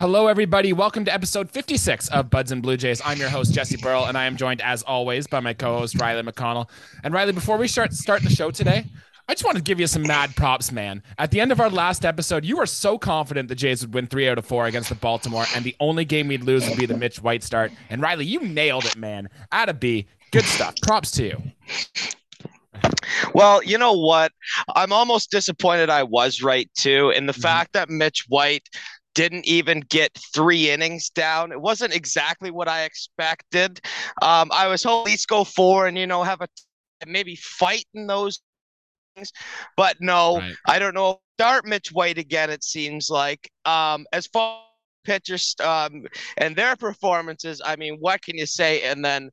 Hello, everybody. Welcome to episode 56 of Buds and Blue Jays. I'm your host, Jesse Burrell, and I am joined, as always, by my co host, Riley McConnell. And Riley, before we start, start the show today, I just want to give you some mad props, man. At the end of our last episode, you were so confident the Jays would win three out of four against the Baltimore, and the only game we'd lose would be the Mitch White start. And Riley, you nailed it, man. At a B. Good stuff. Props to you. Well, you know what? I'm almost disappointed I was right too. In the mm-hmm. fact that Mitch White didn't even get three innings down. It wasn't exactly what I expected. Um, I was hoping at least go four and you know have a maybe fight in those things, but no, right. I don't know. Start Mitch White again. It seems like um, as far pitchers um, and their performances. I mean, what can you say? And then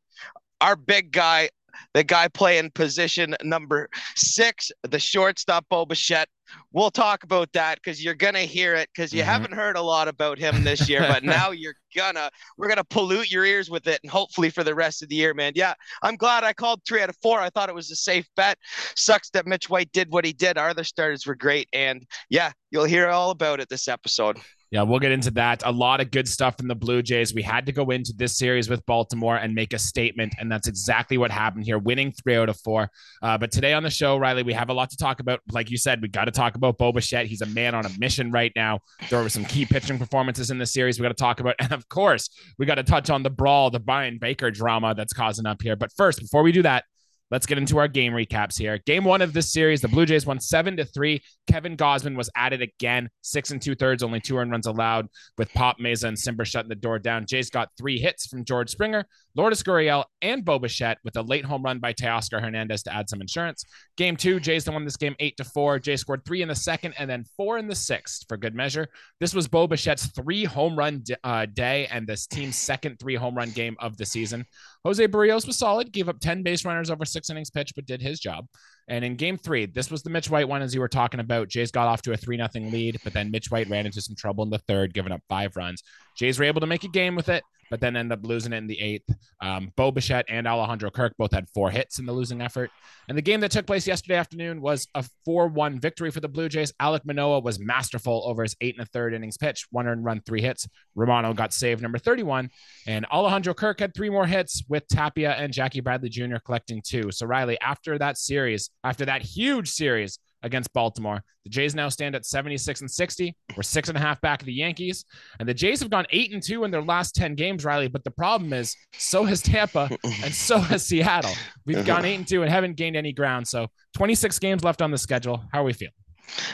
our big guy the guy playing position number six, the shortstop Bo Bichette. We'll talk about that because you're gonna hear it because you mm-hmm. haven't heard a lot about him this year, but now you're gonna we're gonna pollute your ears with it and hopefully for the rest of the year, man. Yeah, I'm glad I called three out of four. I thought it was a safe bet. Sucks that Mitch White did what he did. Our other starters were great, and yeah, you'll hear all about it this episode. Yeah, we'll get into that. A lot of good stuff from the Blue Jays. We had to go into this series with Baltimore and make a statement, and that's exactly what happened here, winning three out of four. Uh, but today on the show, Riley, we have a lot to talk about. Like you said, we got to talk about Bo Bichette. He's a man on a mission right now. There were some key pitching performances in the series we got to talk about, and of course, we got to touch on the brawl, the Bryan Baker drama that's causing up here. But first, before we do that, Let's get into our game recaps here. Game one of this series, the Blue Jays won seven to three. Kevin Gausman was added again, six and two thirds, only two earned runs allowed, with Pop Mayza and Cimber shutting the door down. Jays got three hits from George Springer, Lourdes Gurriel, and Bo Bichette with a late home run by Teoscar Hernandez to add some insurance. Game two, Jays won this game eight to four. Jays scored three in the second and then four in the sixth for good measure. This was Bo Bichette's three home run uh, day and this team's second three home run game of the season. Jose Berrios was solid, gave up 10 base runners over six innings pitched, but did his job. And in game three, this was the Mitch White one, as you were talking about. Jays got off to a 3 0 lead, but then Mitch White ran into some trouble in the third, giving up five runs. Jays were able to make a game with it but then ended up losing it in the eighth. Um, Bo Bichette and Alejandro Kirk both had four hits in the losing effort. And the game that took place yesterday afternoon was a 4 1 victory for the Blue Jays. Alek Manoah was masterful over his eight and a third innings pitch, one earned run, three hits. Romano got saved number 31. And Alejandro Kirk had three more hits with Tapia and Jackie Bradley Jr. collecting two. So, Riley, after that series, after that huge series, against Baltimore. The Jays now stand at 76 and 60. We're six and a half back of the Yankees. And the Jays have gone eight and two in their last 10 games, Riley. But the problem is, so has Tampa and so has Seattle. We've gone uh-huh. eight and two and haven't gained any ground. So 26 games left on the schedule. How are we feeling?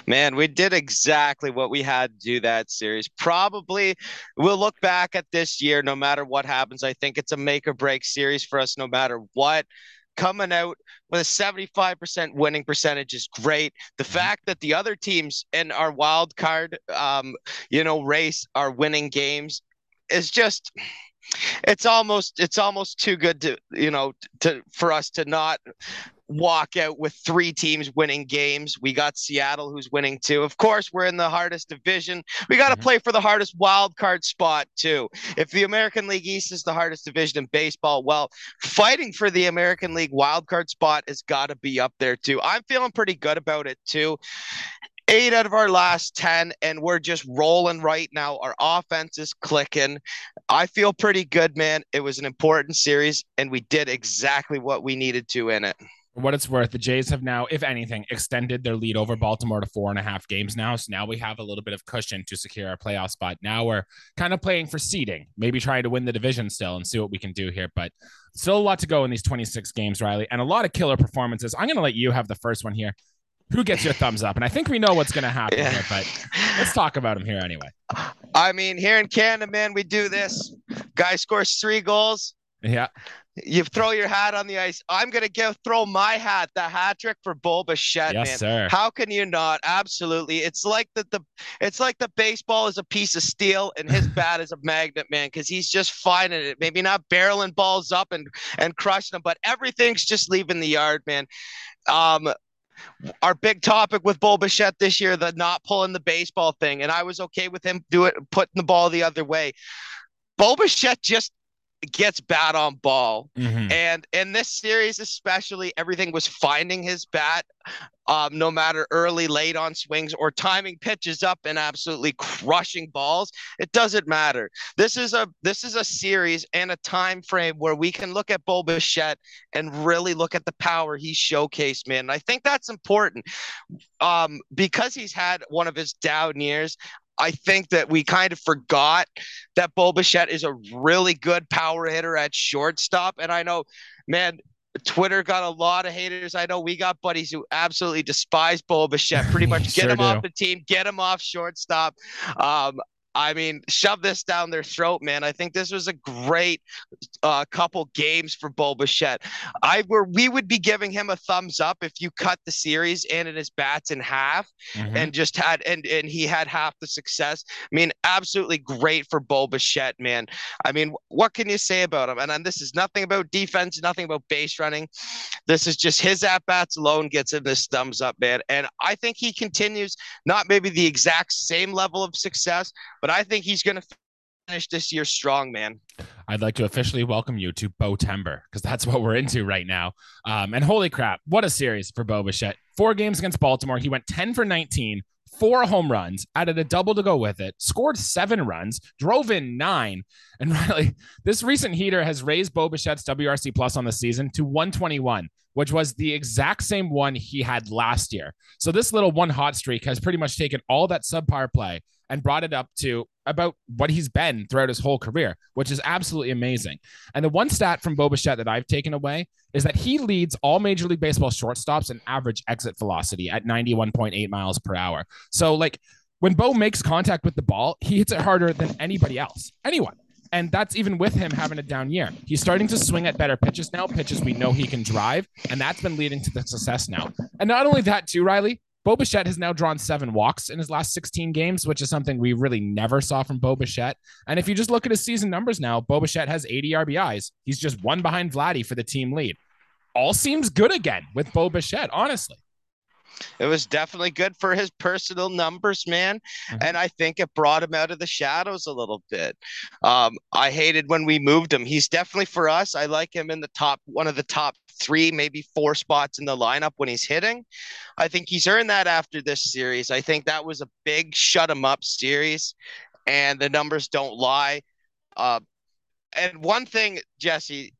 Man, we did exactly what we had to do that series. Probably we'll look back at this year, no matter what happens. I think it's a make or break series for us, no matter what coming out with a 75% winning percentage is great. The mm-hmm. fact that the other teams in our wild card, um, you know, race are winning games is just it's almost it's almost too good to you know to for us to not walk out with three teams winning games. We got Seattle who's winning too. Of course, we're in the hardest division. We got to mm-hmm. play for the hardest wild card spot too. If the American League East is the hardest division in baseball, well, fighting for the American League wild card spot has got to be up there too. I'm feeling pretty good about it too eight out of our last 10 and we're just rolling right now our offense is clicking i feel pretty good man it was an important series and we did exactly what we needed to in it for what it's worth, the Jays have now, if anything, extended their lead over Baltimore to four and a half games now. So now we have a little bit of cushion to secure our playoff spot. Now we're kind of playing for seeding, maybe trying to win the division still and see what we can do here. But still a lot to go in these 26 games, Riley, and a lot of killer performances. I'm going to let you have the first one here. Who gets your thumbs up? And I think we know what's going to happen yeah. here, but let's talk about him here anyway. I mean, here in Canada, man, we do this. Guy scores three goals. Yeah you throw your hat on the ice. I'm gonna give throw my hat, the hat trick for Bo Bichette, yes, man. Sir. How can you not? Absolutely. It's like that the it's like the baseball is a piece of steel and his bat is a magnet, man, because he's just finding it. Maybe not barreling balls up and and crushing them, but everything's just leaving the yard, man. Um our big topic with Bo Bichette this year, the not pulling the baseball thing, and I was okay with him do it, putting the ball the other way. Bo Bichette just gets bad on ball. Mm-hmm. And in this series, especially, everything was finding his bat, um, no matter early, late on swings or timing pitches up and absolutely crushing balls. It doesn't matter. This is a this is a series and a time frame where we can look at Bo Bichette and really look at the power he showcased, man. And I think that's important um, because he's had one of his down years. I think that we kind of forgot that Bo Bichette is a really good power hitter at shortstop. And I know, man, Twitter got a lot of haters. I know we got buddies who absolutely despise Bo Bichette. Pretty much get sure him do. off the team, get him off shortstop. Um, I mean, shove this down their throat, man. I think this was a great uh, couple games for Bo Bichette. I were we would be giving him a thumbs up if you cut the series and in his bats in half mm-hmm. and just had and and he had half the success. I mean, absolutely great for Bo Bichette, man. I mean, what can you say about him? And, and this is nothing about defense, nothing about base running. This is just his at bats alone gets him this thumbs up, man. And I think he continues not maybe the exact same level of success but I think he's going to finish this year strong, man. I'd like to officially welcome you to Bo Timber because that's what we're into right now. Um, and holy crap, what a series for Bo Bichette. Four games against Baltimore. He went 10 for 19, four home runs, added a double to go with it, scored seven runs, drove in nine. And really, this recent heater has raised Bo Bichette's WRC plus on the season to 121, which was the exact same one he had last year. So this little one hot streak has pretty much taken all that subpar play and brought it up to about what he's been throughout his whole career, which is absolutely amazing. And the one stat from Bo Bichette that I've taken away is that he leads all Major League Baseball shortstops in average exit velocity at 91.8 miles per hour. So, like, when Bo makes contact with the ball, he hits it harder than anybody else, anyone. And that's even with him having a down year. He's starting to swing at better pitches now, pitches we know he can drive. And that's been leading to the success now. And not only that, too, Riley, Bo Bichette has now drawn seven walks in his last 16 games, which is something we really never saw from Bo Bichette. And if you just look at his season numbers now, Bo Bichette has 80 RBIs. He's just one behind Vladdy for the team lead. All seems good again with Bo Bichette, honestly. It was definitely good for his personal numbers, man. Mm-hmm. And I think it brought him out of the shadows a little bit. Um, I hated when we moved him. He's definitely for us. I like him in the top, one of the top three, maybe four spots in the lineup when he's hitting. I think he's earned that after this series. I think that was a big shut him up series, and the numbers don't lie. Uh, and one thing, Jesse,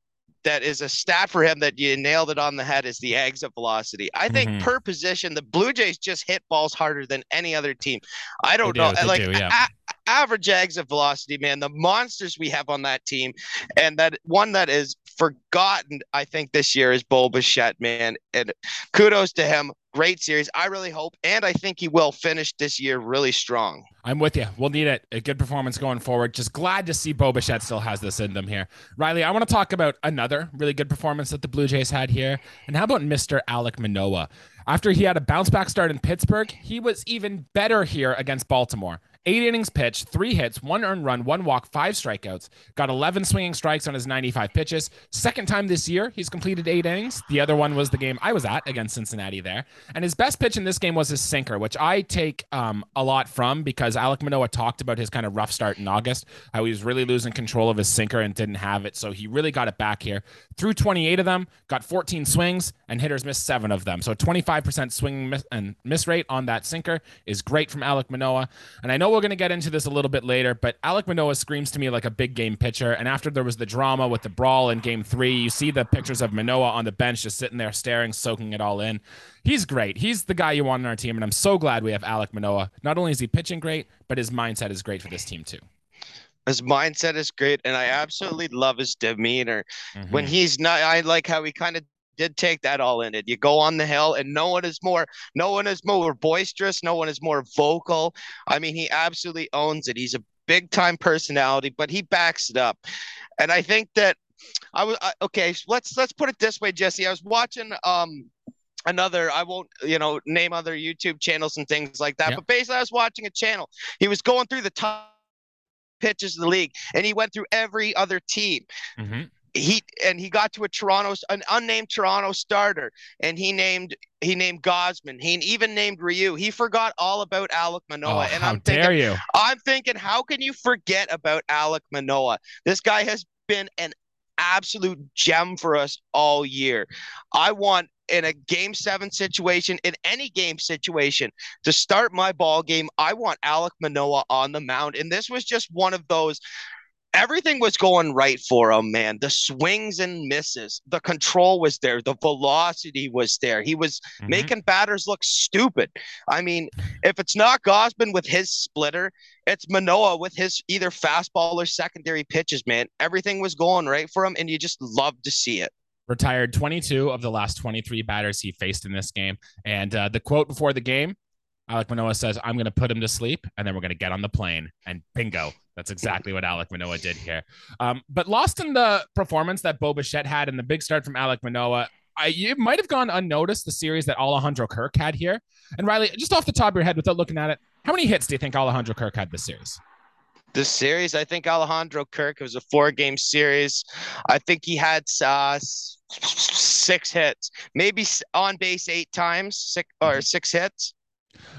that is a stat for him that you nailed it on the head is the exit velocity. I think mm-hmm. per position, the Blue Jays just hit balls harder than any other team. I don't know, like do, yeah. a- average exit velocity, man. The monsters we have on that team, and that one that is forgotten, I think this year is Bo Bichette, man. And kudos to him great series. I really hope, and I think he will finish this year really strong. I'm with you. We'll need it. A good performance going forward. Just glad to see Bo Bichette still has this in them here. Riley, I want to talk about another really good performance that the Blue Jays had here. And how about Mr. Alek Manoah? After he had a bounce back start in Pittsburgh, he was even better here against Baltimore. Eight innings pitched, three hits, one earned run, one walk, five strikeouts. Got 11 swinging strikes on his 95 pitches. Second time this year, he's completed eight innings. The other one was the game I was at against Cincinnati there. And his best pitch in this game was his sinker, which I take um, a lot from because Alek Manoah talked about his kind of rough start in August, how he was really losing control of his sinker and didn't have it. So he really got it back here. Threw 28 of them, got 14 swings, and hitters missed seven of them. So 25% swing miss and miss rate on that sinker is great from Alek Manoah. And I know we're going to get into this a little bit later, but Alek Manoah screams to me like a big game pitcher. And after there was the drama with the brawl in game three, you see the pictures of Manoah on the bench just sitting there staring, soaking it all in. He's great. He's the guy you want on our team. And I'm so glad we have Alek Manoah. Not only is he pitching great, but his mindset is great for this team too his mindset is great and i absolutely love his demeanor mm-hmm. when he's not i like how he kind of did take that all in it. You go on the hill, and no one is more, no one is more boisterous, no one is more vocal. I mean, he absolutely owns it. He's a big time personality, but he backs it up. And I think that I was okay. Let's let's put it this way, Jesse. I was watching um another i won't you know name other youtube channels and things like that but basically i was watching a channel he was going through the top pitches of the league and he went through every other team mm-hmm he and he got to a Toronto an unnamed Toronto starter and he named he named Gausman He even named Ryu. He forgot all about Alek Manoah Oh, and I'm thinking, you. I'm thinking, how can you forget about Alek Manoah This guy has been an absolute gem for us all year. I want in a game seven situation, in any game situation, to start my ball game, I want Alek Manoah on the mound. And this was just one of those everything was going right for him, man. The swings and misses, the control was there, the velocity was there. He was mm-hmm. making batters look stupid. I mean, if it's not Gausman with his splitter, it's Manoah with his either fastball or secondary pitches, man. Everything was going right for him, and you just love to see it. Retired 22 of the last 23 batters he faced in this game. And uh, the quote before the game Alek Manoah says, I'm going to put him to sleep and then we're going to get on the plane. And bingo, that's exactly what Alek Manoah did here. Um, but lost in the performance that Bo Bichette had and the big start from Alek Manoah, I, it might have gone unnoticed the series that Alejandro Kirk had here. And Riley, just off the top of your head, without looking at it, how many hits do you think Alejandro Kirk had this series? This series, I think Alejandro Kirk it was a four-game series. I think he had uh, six hits, maybe on base eight times, six or six hits.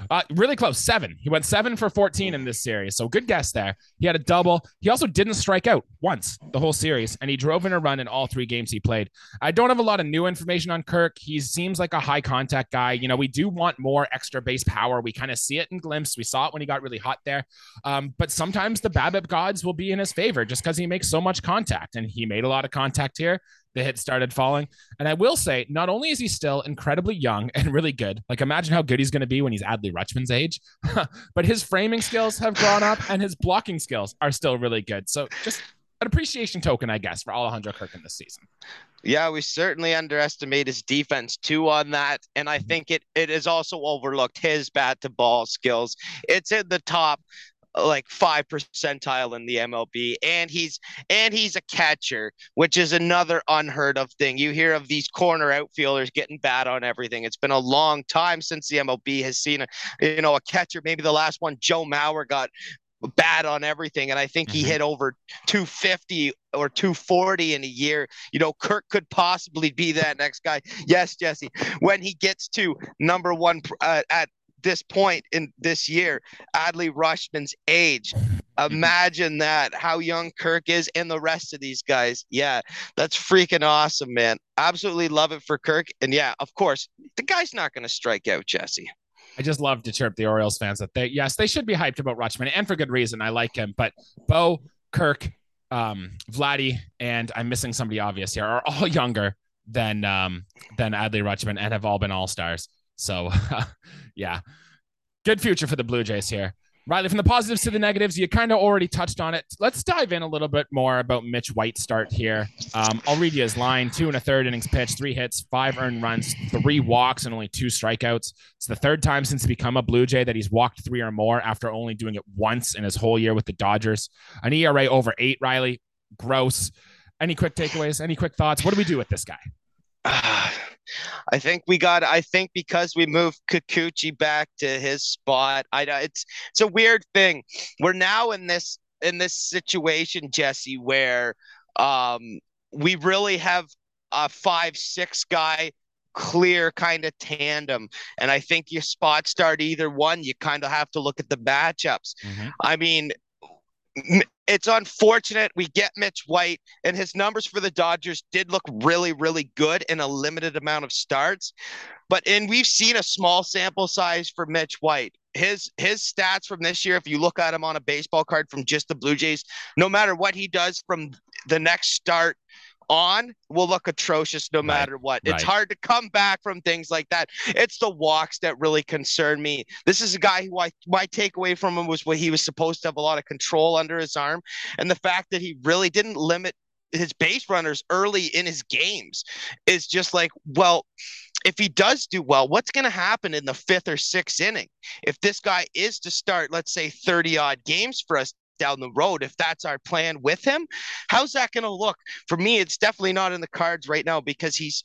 Uh, really close, seven. He went seven for 14 in this series. So good guess there. He had a double. He also didn't strike out once the whole series, and he drove in a run in all three games he played. I don't have a lot of new information on Kirk. He seems like a high contact guy. You know, we do want more extra base power. We kind of see it in glimpse. We saw it when he got really hot there. Um, but sometimes the BABIP gods will be in his favor just because he makes so much contact, and he made a lot of contact here the hits started falling. And I will say, not only is he still incredibly young and really good, like imagine how good he's going to be when he's Adley Rutschman's age, but his framing skills have grown up and his blocking skills are still really good. So just an appreciation token, I guess, for Alejandro Kirk in this season. Yeah, we certainly underestimate his defense too on that. And I mm-hmm. think it it is also overlooked his bat to ball skills. It's in the top like five percentile in the MLB, and he's and he's a catcher, which is another unheard of thing. You hear of these corner outfielders getting bad on everything. It's been a long time since the MLB has seen a you know a catcher. Maybe the last one, Joe Mauer, got bad on everything and i think he mm-hmm. hit over 250 or 240 in a year you know kirk could possibly be that next guy yes jesse when he gets to number one uh, at this point in this year, Adley Rutschman's age. Imagine that, how young Kirk is and the rest of these guys. Yeah, that's freaking awesome, man. Absolutely love it for Kirk. And yeah, of course, the guy's not going to strike out, Jesse. I just love to chirp the Orioles fans that they, yes, they should be hyped about Rutschman and for good reason. I like him, but Bo, Kirk, um, Vladdy, and I'm missing somebody obvious here are all younger than um, than Adley Rutschman and have all been all stars. So, yeah, good future for the Blue Jays here. Riley, from the positives to the negatives, you kind of already touched on it. Let's dive in a little bit more about Mitch White start here. Um, I'll read you his line: two and a third innings pitched, three hits, five earned runs, three walks, and only two strikeouts. It's the third time since he become a Blue Jay that he's walked three or more after only doing it once in his whole year with the Dodgers. An ERA over eight. Riley, gross. Any quick takeaways? Any quick thoughts? What do we do with this guy? I think we got. I think because we moved Kikuchi back to his spot. I it's it's a weird thing. We're now in this in this situation, Jesse, where um we really have a five six guy clear kind of tandem. And I think you spot start either one. You kind of have to look at the matchups. Mm-hmm. I mean, it's unfortunate we get Mitch White, and his numbers for the Dodgers did look really, really good in a limited amount of starts. But and we've seen a small sample size for Mitch White. His his stats from this year, if you look at him on a baseball card from just the Blue Jays, no matter what he does from the next start on will look atrocious no matter right. what. It's right. hard to come back from things like that. It's the walks that really concern me. This is a guy who I my takeaway from him was what he was supposed to have a lot of control under his arm, and the fact that he really didn't limit his base runners early in his games is just like well if he does do well, what's going to happen in the fifth or sixth inning? If this guy is to start, let's say, 30 odd games for us down the road if that's our plan with him. How's that going to look? For me it's definitely not in the cards right now because he's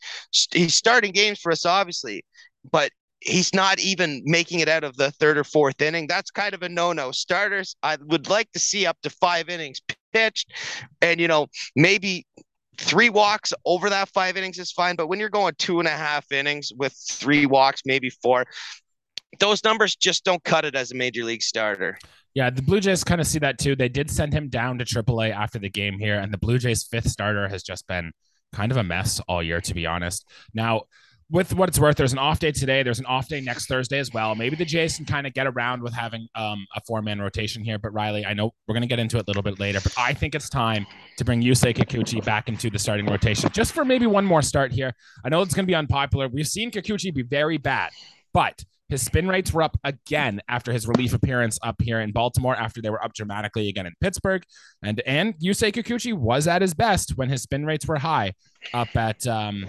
he's starting games for us obviously but he's not even making it out of the third or fourth inning. That's kind of a no-no. Starters i would like to see up to five innings pitched and you know maybe three walks over that five innings is fine but when you're going two and a half innings with three walks maybe four those numbers just don't cut it as a major league starter Yeah, the Blue Jays kind of see that too. They did send him down to AAA after the game here, and the Blue Jays' fifth starter has just been kind of a mess all year, to be honest. Now, with what it's worth, there's an off day today. There's an off day next Thursday as well. Maybe the Jays can kind of get around with having um, a four man rotation here. But Riley, I know we're going to get into it a little bit later, but I think it's time to bring Yusei Kikuchi back into the starting rotation just for maybe one more start here. I know it's going to be unpopular. We've seen Kikuchi be very bad, but his spin rates were up again after his relief appearance up here in Baltimore after they were up dramatically again in Pittsburgh. And and Yusei Kikuchi was at his best when his spin rates were high up at um,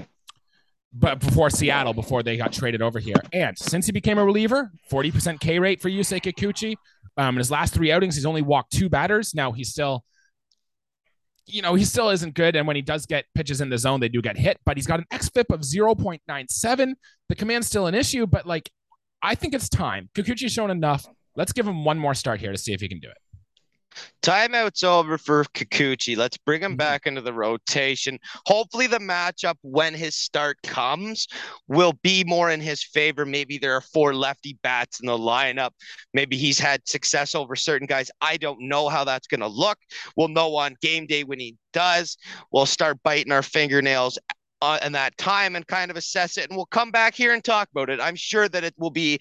but before Seattle, before they got traded over here. And since he became a reliever, 40% K rate for Yusei Kikuchi. Um, in his last three outings, he's only walked two batters. Now he's still, you know, he still isn't good. And when he does get pitches in the zone, they do get hit, but he's got an XFIP of 0.97. The command's still an issue, but like, I think it's time. Kikuchi's shown enough. Let's give him one more start here to see if he can do it. Timeout's over for Kikuchi. Let's bring him mm-hmm. back into the rotation. Hopefully, the matchup when his start comes will be more in his favor. Maybe there are four lefty bats in the lineup. Maybe he's had success over certain guys. I don't know how that's going to look. We'll know on game day when he does. We'll start biting our fingernails uh, in that time and kind of assess it. And we'll come back here and talk about it. I'm sure that it will be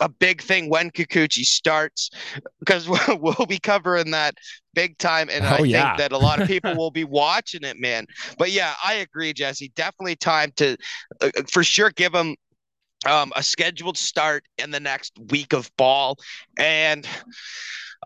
a big thing when Kikuchi starts because we'll, we'll be covering that big time. And oh, I yeah. think that a lot of people will be watching it, man. But yeah, I agree, Jesse. Definitely time to uh, uh for sure give him um, a scheduled start in the next week of ball. And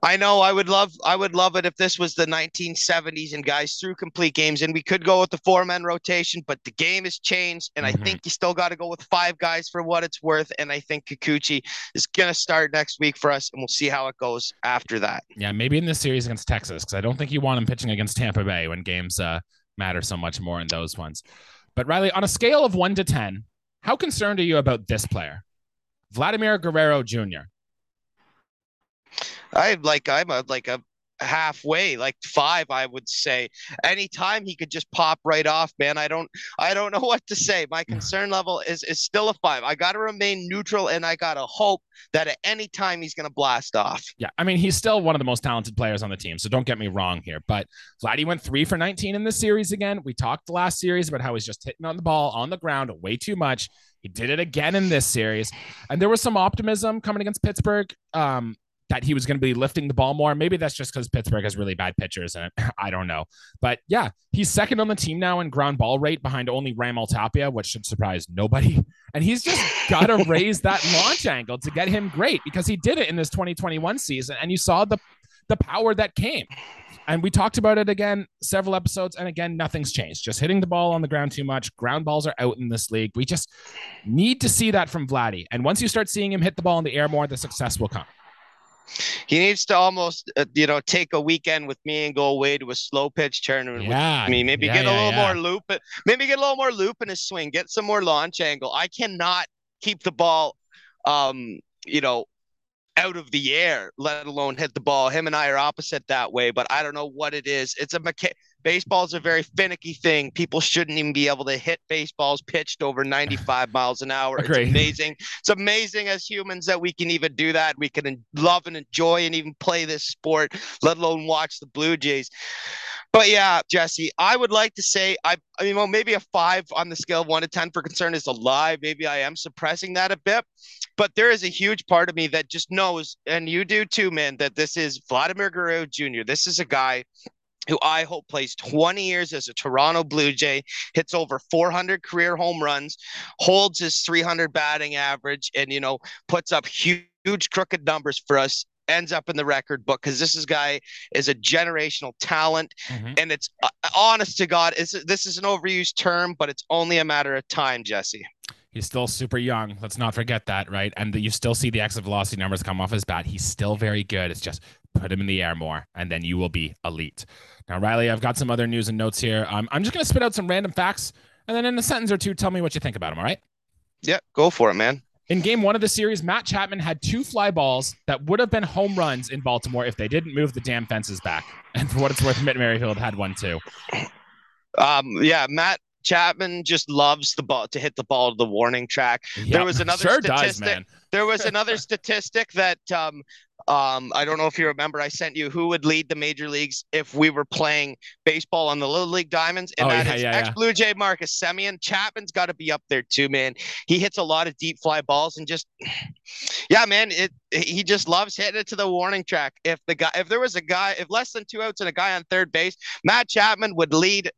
I know I would love I would love it if this was the 1970s and guys threw complete games and we could go with the four man rotation, but the game has changed and mm-hmm. I think you still got to go with five guys for what it's worth. And I think Kikuchi is gonna start next week for us, and we'll see how it goes after that. Yeah, maybe in this series against Texas because I don't think you want him pitching against Tampa Bay when games uh, matter so much more in those ones. But Riley, on a scale of one to ten, how concerned are you about this player, Vladimir Guerrero Jr.? I like I'm a like a halfway like five i would say. Anytime he could just pop right off man i don't i don't know what to say. My concern level is is still a five. I gotta remain neutral and i gotta hope that at any time he's gonna blast off. Yeah i mean he's still one of the most talented players on the team so don't get me wrong here but Vladdy went three for 19 in this series again. We talked the last series about how he's just hitting on the ball on the ground way too much. He did it again in this series and there was some optimism coming against pittsburgh um that he was going to be lifting the ball more. Maybe that's just because Pittsburgh has really bad pitchers, and I don't know. But yeah, he's second on the team now in ground ball rate behind only Raimel Tapia, which should surprise nobody. And he's just got to raise that launch angle to get him great because he did it in this 2021 season, and you saw the the power that came. And we talked about it again several episodes, and again, nothing's changed. Just hitting the ball on the ground too much. Ground balls are out in this league. We just need to see that from Vladdy. And once you start seeing him hit the ball in the air more, the success will come. He needs to almost, uh, you know, take a weekend with me and go away to a slow pitch tournament yeah. with me. Maybe yeah, get yeah, a little more loop, maybe get a little more loop in his swing, get some more launch angle. I cannot keep the ball, um, you know, out of the air, let alone hit the ball. Him and I are opposite that way, but I don't know what it is. It's a mecha- baseball is a very finicky thing. People shouldn't even be able to hit baseballs pitched over 95 miles an hour. It's amazing. It's amazing as humans that we can even do that. We can love and enjoy and even play this sport, let alone watch the Blue Jays. But yeah, Jesse, I would like to say I, I mean, well, maybe a five on the scale of one to ten for concern is a lie. Maybe I am suppressing that a bit, but there is a huge part of me that just knows, and you do too, man, that this is Vladimir Guerrero Jr. This is a guy who I hope plays 20 years as a Toronto Blue Jay, hits over 400 career home runs, holds his 300 batting average, and you know puts up huge, huge crooked numbers for us. Ends up in the record book because this is guy is a generational talent, mm-hmm. and it's uh, honest to God, is this is an overused term, but it's only a matter of time, Jesse. He's still super young. Let's not forget that, right? And you still see the exit velocity numbers come off his bat. He's still very good. It's just put him in the air more, and then you will be elite. Now, Riley, I've got some other news and notes here. Um, I'm just going to spit out some random facts, and then in a sentence or two, tell me what you think about them. All right? Yeah, go for it, man. In game one of the series, Matt Chapman had two fly balls that would have been home runs in Baltimore if they didn't move the damn fences back. And for what it's worth, Mitt Merrifield had one too. Um, yeah, Matt Chapman just loves the ball to hit the ball to the warning track. Yep, there was another sure statistic. Does, there was another statistic that um, Um, I don't know if you remember, I sent you who would lead the major leagues if we were playing baseball on the Little League Diamonds, and oh, that yeah, is yeah, ex Blue Jay Marcus Semien. Chapman's got to be up there too, man. He hits a lot of deep fly balls and just, yeah, man, it he just loves hitting it to the warning track. If the guy, if there was a guy, if less than two outs and a guy on third base, Matt Chapman would lead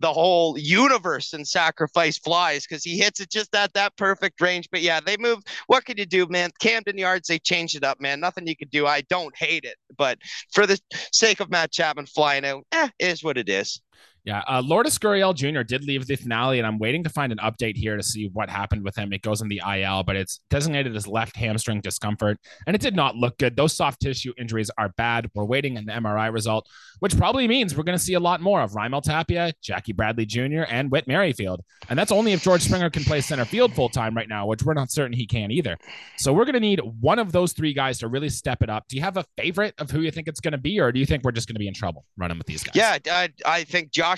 the whole universe and sacrifice flies because he hits it just at that perfect range. But yeah, they moved. What can you do, man? Camden Yards, they changed it up, man. Nothing you could do. I don't hate it, but for the sake of Matt Chapman flying out, eh, is what it is. Yeah, uh, Lourdes Gurriel Jr. did leave the finale, and I'm waiting to find an update here to see what happened with him. It goes in the IL, but it's designated as left hamstring discomfort, and it did not look good. Those soft tissue injuries are bad. We're waiting an MRI result, which probably means we're going to see a lot more of Raimel Tapia, Jackie Bradley Jr., and Whit Merrifield. And that's only if George Springer can play center field full time right now, which we're not certain he can either. So we're going to need one of those three guys to really step it up. Do you have a favorite of who you think it's going to be, or do you think we're just going to be in trouble running with these guys? Yeah, I, I think Josh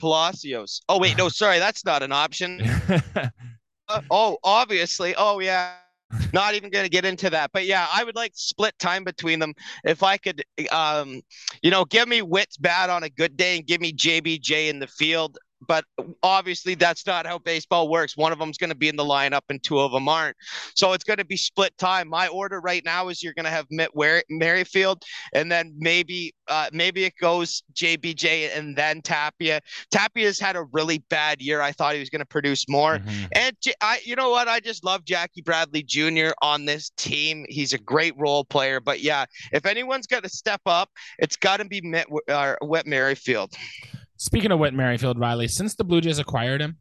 Palacios. Oh wait, no, sorry, that's not an option. uh, oh, obviously. Oh yeah. Not even going to get into that, but yeah, I would like split time between them. If I could, um, you know, give me Whit's bad on a good day and give me JBJ in the field but obviously that's not how baseball works. One of them's going to be in the lineup and two of them aren't. So it's going to be split time. My order right now is you're going to have Mitt Merrifield, and then maybe uh, maybe it goes JBJ and then Tapia. Tapia's had a really bad year. I thought he was going to produce more, mm-hmm. and I, you know what? I just love Jackie Bradley Jr. on this team. He's a great role player. But yeah, if anyone's got to step up, it's got to be Mitt uh, Whit Merrifield. Speaking of Whit Merrifield, Riley, since the Blue Jays acquired him,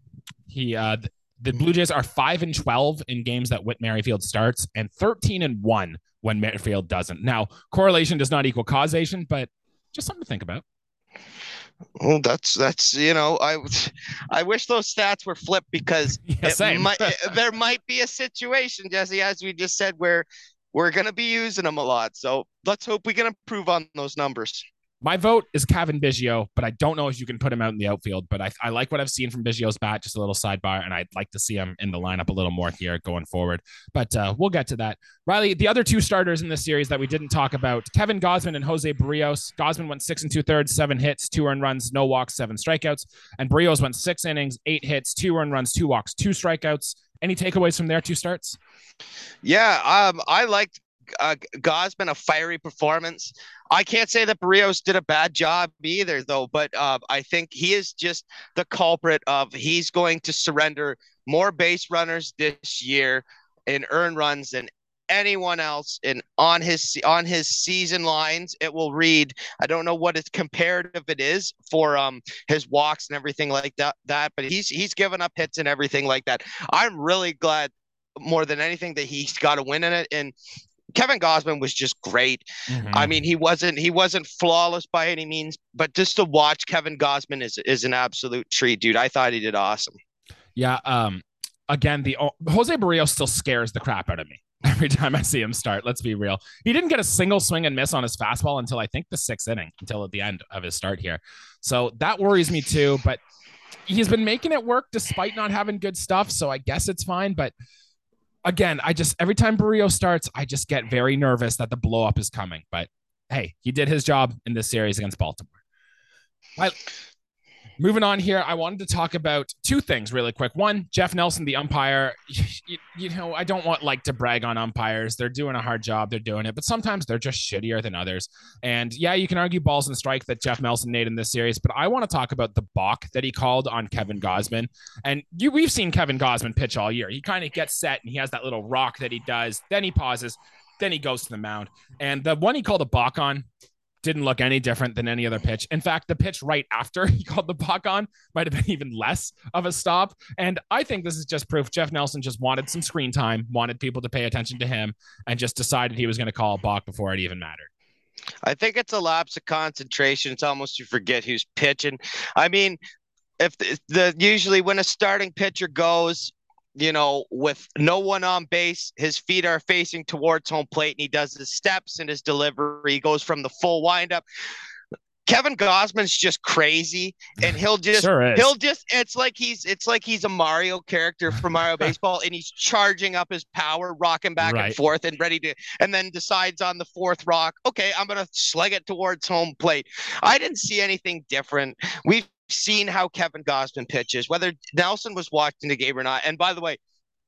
he uh, the Blue Jays are five and twelve in games that Whit Merrifield starts, and thirteen and one when Merrifield doesn't. Now, correlation does not equal causation, but just something to think about. Well, that's that's you know I I wish those stats were flipped because yeah, might, there might be a situation, Jesse, as we just said, where we're going to be using them a lot. So let's hope we can improve on those numbers. My vote is Cavan Biggio, but I don't know if you can put him out in the outfield. But I, I like what I've seen from Biggio's bat, just a little sidebar, and I'd like to see him in the lineup a little more here going forward. But uh, we'll get to that. Riley, the other two starters in this series that we didn't talk about Kevin Gausman and Jose Berrios. Gausman went six and two thirds, seven hits, two earned runs, no walks, seven strikeouts. And Berrios went six innings, eight hits, two earned runs, two walks, two strikeouts. Any takeaways from their two starts? Yeah, um, I liked uh, Gausman a fiery performance. I can't say that Berrios did a bad job either, though. But uh, I think he is just the culprit of he's going to surrender more base runners this year in earn runs than anyone else in on his on his season lines it will read i don't know what its comparative it is for um his walks and everything like that that but he's he's given up hits and everything like that i'm really glad more than anything that he's got a win in it and Kevin Gausman was just great. Mm-hmm. I mean, he wasn't he wasn't flawless by any means, but just to watch Kevin Gausman is is an absolute treat, dude. I thought he did awesome. Yeah. Um. Again, the Jose Berrios still scares the crap out of me every time I see him start. Let's be real. He didn't get a single swing and miss on his fastball until I think the sixth inning, until at the end of his start here. So that worries me too. But he's been making it work despite not having good stuff. So I guess it's fine. But again, I just every time Berrios starts, I just get very nervous that the blowup is coming. But hey, he did his job in this series against Baltimore. Moving on here, I wanted to talk about two things really quick. One, Jeff Nelson, the umpire. You, you, know, I don't want like to brag on umpires. They're doing a hard job. They're doing it, but sometimes they're just shittier than others. And yeah, you can argue balls and strike that Jeff Nelson made in this series, but I want to talk about the balk that he called on Kevin Gausman. And you, we've seen Kevin Gausman pitch all year. He kind of gets set and he has that little rock that he does. Then he pauses. Then he goes to the mound. And the one he called a balk on, didn't look any different than any other pitch. In fact, the pitch right after he called the puck on might have been even less of a stop. And I think this is just proof Jeff Nelson just wanted some screen time, wanted people to pay attention to him, and just decided he was going to call a balk before it even mattered. I think it's a lapse of concentration. It's almost you forget who's pitching. I mean, if the, the usually when a starting pitcher goes, you know, with no one on base, his feet are facing towards home plate, and he does his steps and his delivery. He goes from the full windup. Kevin Gausman's just crazy, and he'll just sure he'll just it's like he's it's like he's a Mario character from Mario Baseball, and he's charging up his power, rocking back right. and forth, and ready to, and then decides on the fourth rock, okay, I'm gonna slug it towards home plate. I didn't see anything different. We've seen how Kevin Gausman pitches, whether Nelson was watching the game or not. And by the way,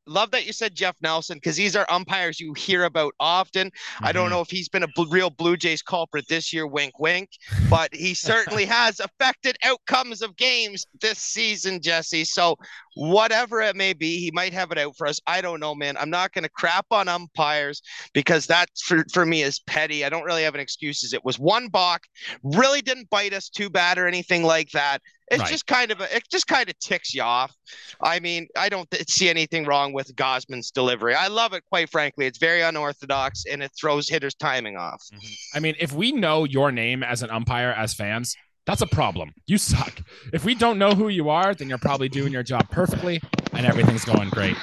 love that you said Jeff Nelson because these are umpires you hear about often. Mm-hmm. I don't mm-hmm. know if he's been a bl- real Blue Jays culprit this year, wink, wink, but he certainly has affected outcomes of games this season, Jesse. So, whatever it may be, he might have it out for us. I don't know, man. I'm not going to crap on umpires because that for, for me is petty. I don't really have an excuses. It was one balk, really didn't bite us too bad or anything like that. It's right. just kind of a, it just kind of ticks you off. I mean, I don't th- see anything wrong with Gausman's delivery. I love it, quite frankly. It's very unorthodox and it throws hitters' timing off. Mm-hmm. I mean, if we know your name as an umpire as fans, that's a problem. You suck. If we don't know who you are, then you're probably doing your job perfectly and everything's going great.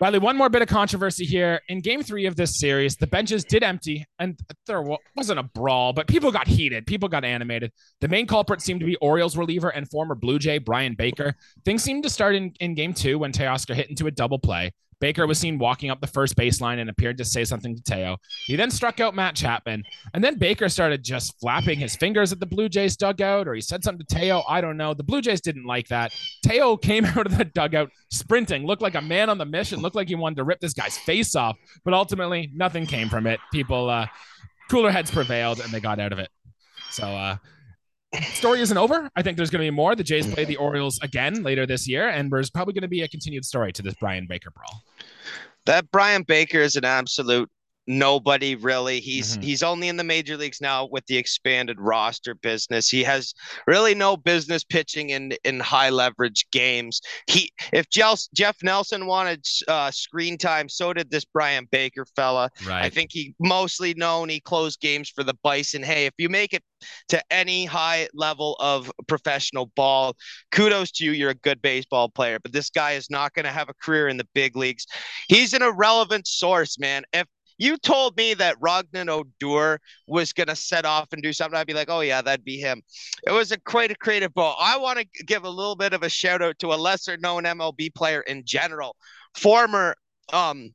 Riley, one more bit of controversy here. In game three of this series, the benches did empty and there wasn't a brawl, but people got heated. People got animated. The main culprit seemed to be Orioles reliever and former Blue Jay Bryan Baker. Things seemed to start in, in game two when Teoscar hit into a double play. Baker was seen walking up the first baseline and appeared to say something to Teo. He then struck out Matt Chapman, and then Baker started just flapping his fingers at the Blue Jays dugout, or he said something to Teo. I don't know. The Blue Jays didn't like that. Teo came out of the dugout sprinting, looked like a man on the mission, looked like he wanted to rip this guy's face off, but ultimately nothing came from it. People, uh, cooler heads prevailed, and they got out of it. So, uh, story isn't over. I think there's going to be more. The Jays mm. play the Orioles again later this year, and there's probably going to be a continued story to this Bryan Baker brawl. That Bryan Baker is an absolute nobody really. He's mm-hmm. he's only in the major leagues now with the expanded roster business. He has really no business pitching in in high leverage games. He if Jeff Nelson wanted uh, screen time, so did this Bryan Baker fella. Right. I think he mostly known he closed games for the Bison. Hey, if you make it to any high level of professional ball, kudos to you. You're a good baseball player, but this guy is not going to have a career in the big leagues. He's an irrelevant source, man. If you told me that Rougned Odor was going to set off and do something, I'd be like, oh, yeah, that'd be him. It was a quite a creative ball. I want to give a little bit of a shout out to a lesser known MLB player in general, former um,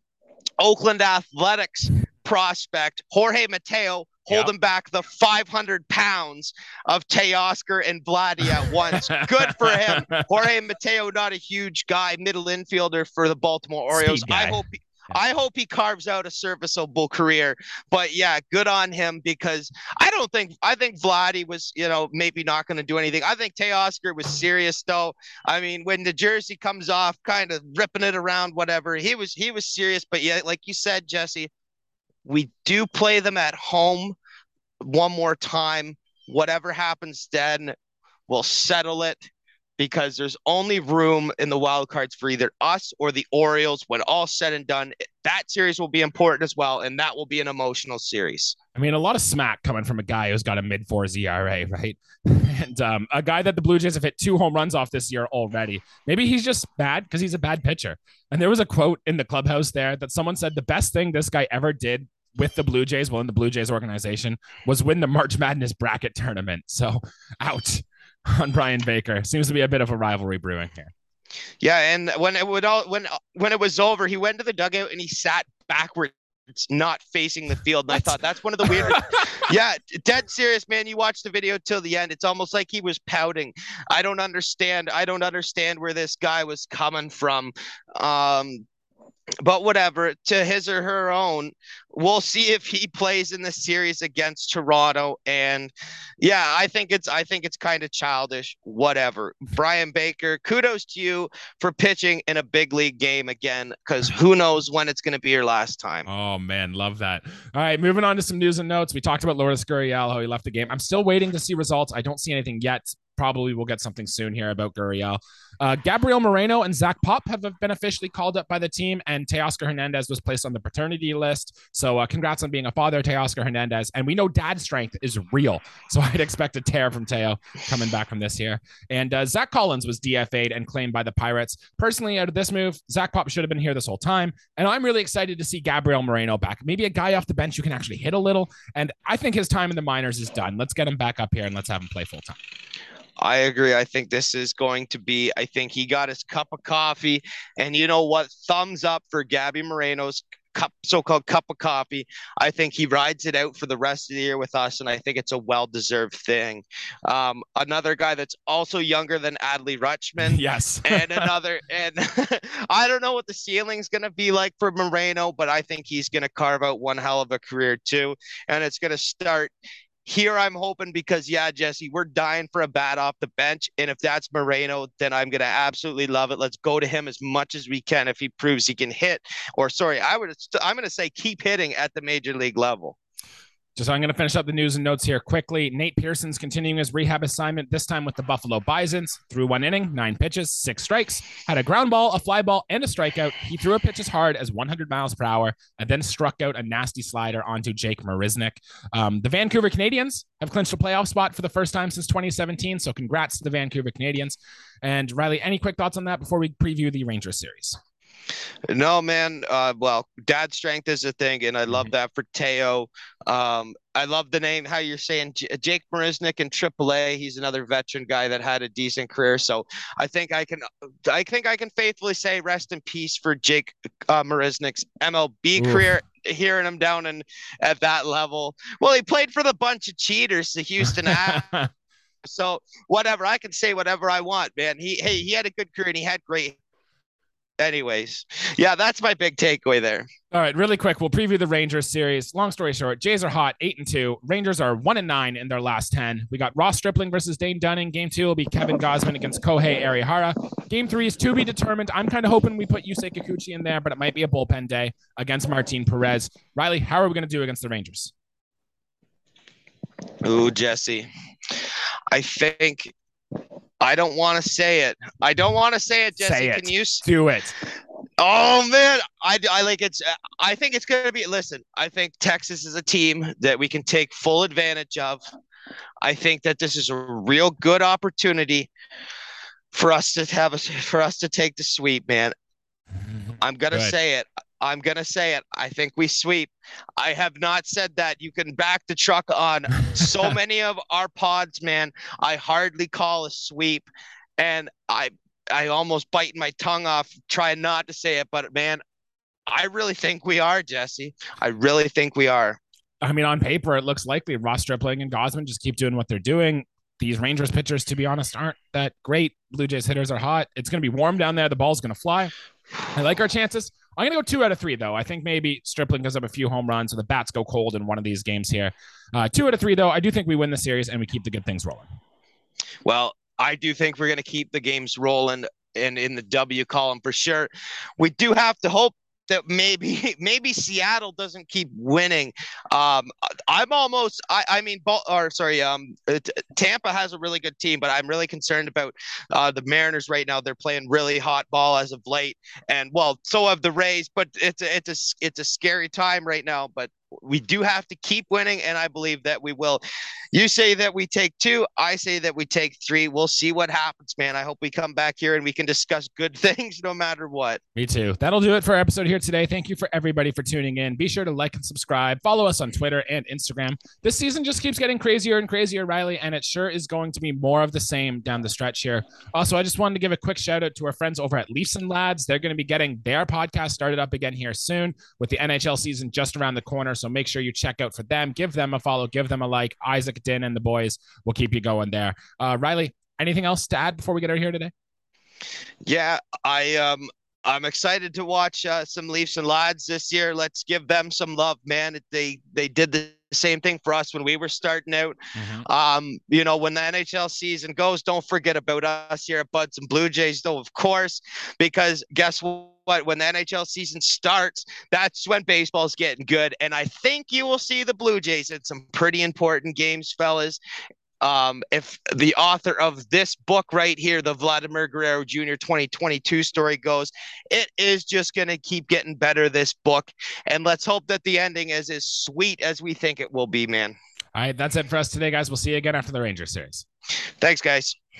Oakland Athletics prospect, Jorge Mateo, holding yep. back the 500 pounds of Teoscar and Vladdy at once. Good for him. Jorge Mateo, not a huge guy, middle infielder for the Baltimore Orioles. I hope. He, I hope he carves out a serviceable career. But yeah, good on him because I don't think I think Vladdy was, you know, maybe not going to do anything. I think Teoscar was serious though. I mean, when the jersey comes off, kind of ripping it around, whatever, he was he was serious. But yeah, like you said, Jesse, we do play them at home one more time. Whatever happens then, we'll settle it because there's only room in the wild cards for either us or the Orioles when all said and done. That series will be important as well, and that will be an emotional series. I mean, a lot of smack coming from a guy who's got a mid fours ERA, right? and um, a guy that the Blue Jays have hit two home runs off this year already. Maybe he's just bad because he's a bad pitcher. And there was a quote in the clubhouse there that someone said the best thing this guy ever did with the Blue Jays, well, in the Blue Jays organization, was win the March Madness bracket tournament. So, out. on Bryan Baker. Seems to be a bit of a rivalry brewing here. Yeah, and when it would all when when it was over, he went to the dugout and he sat backwards, not facing the field. And I thought that's one of the weird. yeah, dead serious, man. You watch the video till the end. It's almost like he was pouting. I don't understand. I don't understand where this guy was coming from. Um, but whatever, to his or her own. We'll see if he plays in the series against Toronto. And yeah, I think it's I think it's kind of childish. Whatever. Bryan Baker, kudos to you for pitching in a big league game again, because who knows when it's going to be your last time. Oh man, love that. All right, moving on to some news and notes. We talked about Lourdes Gurriel, how he left the game. I'm still waiting to see results. I don't see anything yet probably we'll get something soon here about Gurriel. Uh, Gabriel Moreno and Zach Pop have been officially called up by the team, and Teoscar Hernandez was placed on the paternity list. So, uh, congrats on being a father, Teoscar Hernandez. And we know dad strength is real. So, I'd expect a tear from Teo coming back from this year. And uh, Zach Collins was DFA'd and claimed by the Pirates. Personally, out of this move, Zach Pop should have been here this whole time. And I'm really excited to see Gabriel Moreno back. Maybe a guy off the bench who can actually hit a little. And I think his time in the minors is done. Let's get him back up here and let's have him play full time. I agree. I think this is going to be, I think he got his cup of coffee. And you know what? Thumbs up for Gabby Moreno's cup, so-called cup of coffee. I think he rides it out for the rest of the year with us, and I think it's a well-deserved thing. Um, another guy that's also younger than Adley Rutschman. Yes. and another, and I don't know what the ceiling's going to be like for Moreno, but I think he's going to carve out one hell of a career too. And it's going to start here I'm hoping because yeah, Jesse, we're dying for a bat off the bench, and if that's Moreno, then I'm gonna absolutely love it. Let's go to him as much as we can if he proves he can hit. Or sorry, I would I'm gonna say keep hitting at the major league level. Just I'm going to finish up the news and notes here quickly. Nate Pearson's continuing his rehab assignment, this time with the Buffalo Bisons. Threw one inning, nine pitches, six strikes, had a ground ball, a fly ball, and a strikeout. He threw a pitch as hard as 100 miles per hour and then struck out a nasty slider onto Jake Marisnick. Um, the Vancouver Canadians have clinched a playoff spot for the first time since 2017. So congrats to the Vancouver Canadians. And Riley, any quick thoughts on that before we preview the Rangers series? No, man. Uh, well, dad strength is a thing, and I love mm-hmm. that for Teo. Um, I love the name, how you're saying J- Jake Marisnick in AAA. He's another veteran guy that had a decent career. So I think I can, I think I can faithfully say rest in peace for Jake uh, Marisnick's MLB Oof. career. Hearing him down and at that level. Well, he played for the bunch of cheaters, the Houston So whatever, I can say whatever I want, man. He hey, he had a good career and he had great anyways, yeah, that's my big takeaway there. All right, really quick, we'll preview the Rangers series. Long story short, Jays are hot, eight and two. Rangers are one and nine in their last ten. We got Ross Stripling versus Dane Dunning. Game two will be Kevin Gausman against Kohei Arihara. Game three is to be determined. I'm kind of hoping we put Yusei Kikuchi in there, but it might be a bullpen day against Martin Perez. Riley, how are we going to do against the Rangers? Ooh, Jesse. I think I don't want to say it. I don't want to say it, Jesse. Say it. Can you do it? Oh man, I, I like it's. I think it's gonna be. Listen, I think Texas is a team that we can take full advantage of. I think that this is a real good opportunity for us to have a for us to take the sweep, man. I'm gonna good. say it. I'm going to say it. I think we sweep. I have not said that. You can back the truck on so many of our pods, man. I hardly call a sweep. And I I almost biting my tongue off trying not to say it, but man, I really think we are, Jesse. I really think we are. I mean, on paper, it looks likely. Ross Stripling and Gausman just keep doing what they're doing. These Rangers pitchers, to be honest, aren't that great. Blue Jays hitters are hot. It's going to be warm down there. The ball's going to fly. I like our chances. I'm gonna go two out of three though. I think maybe Stripling gives up a few home runs, so the bats go cold in one of these games here. Uh, two out of three though. I do think we win the series and we keep the good things rolling. Well, I do think we're gonna keep the games rolling and in the W column for sure. We do have to hope that maybe maybe Seattle doesn't keep winning. Um, I'm almost I, I mean or sorry um uh, Tampa has a really good team, but I'm really concerned about uh, the Mariners right now. They're playing really hot ball as of late, and well, so have the Rays. But it's a, it's a it's a scary time right now. But we do have to keep winning, and I believe that we will. You say that we take two. I say that we take three. We'll see what happens, man. I hope we come back here and we can discuss good things no matter what. Me too. That'll do it for our episode here today. Thank you for everybody for tuning in. Be sure to like and subscribe. Follow us on Twitter and Instagram. This season just keeps getting crazier and crazier, Riley, and it sure is going to be more of the same down the stretch here. Also, I just wanted to give a quick shout out to our friends over at Leafs and Lads. They're going to be getting their podcast started up again here soon with the NHL season just around the corner. So make sure you check out for them. Give them a follow, give them a like. Isaac Din and the boys will keep you going there. Uh, Riley, anything else to add before we get out of here today? Yeah, I um I'm excited to watch uh, some Leafs and Lads this year. Let's give them some love, man. They they did the same thing for us when we were starting out. Mm-hmm. Um, you know, when the NHL season goes, don't forget about us here at Buds and Blue Jays, though, of course, because guess what? When the NHL season starts, that's when baseball's getting good. And I think you will see the Blue Jays in some pretty important games, fellas. Um, if the author of this book right here, the Vladimir Guerrero Jr. 2022 story goes, it is just going to keep getting better, this book. And let's hope that the ending is as sweet as we think it will be, man. All right, that's it for us today, guys. We'll see you again after the Ranger series. Thanks, guys.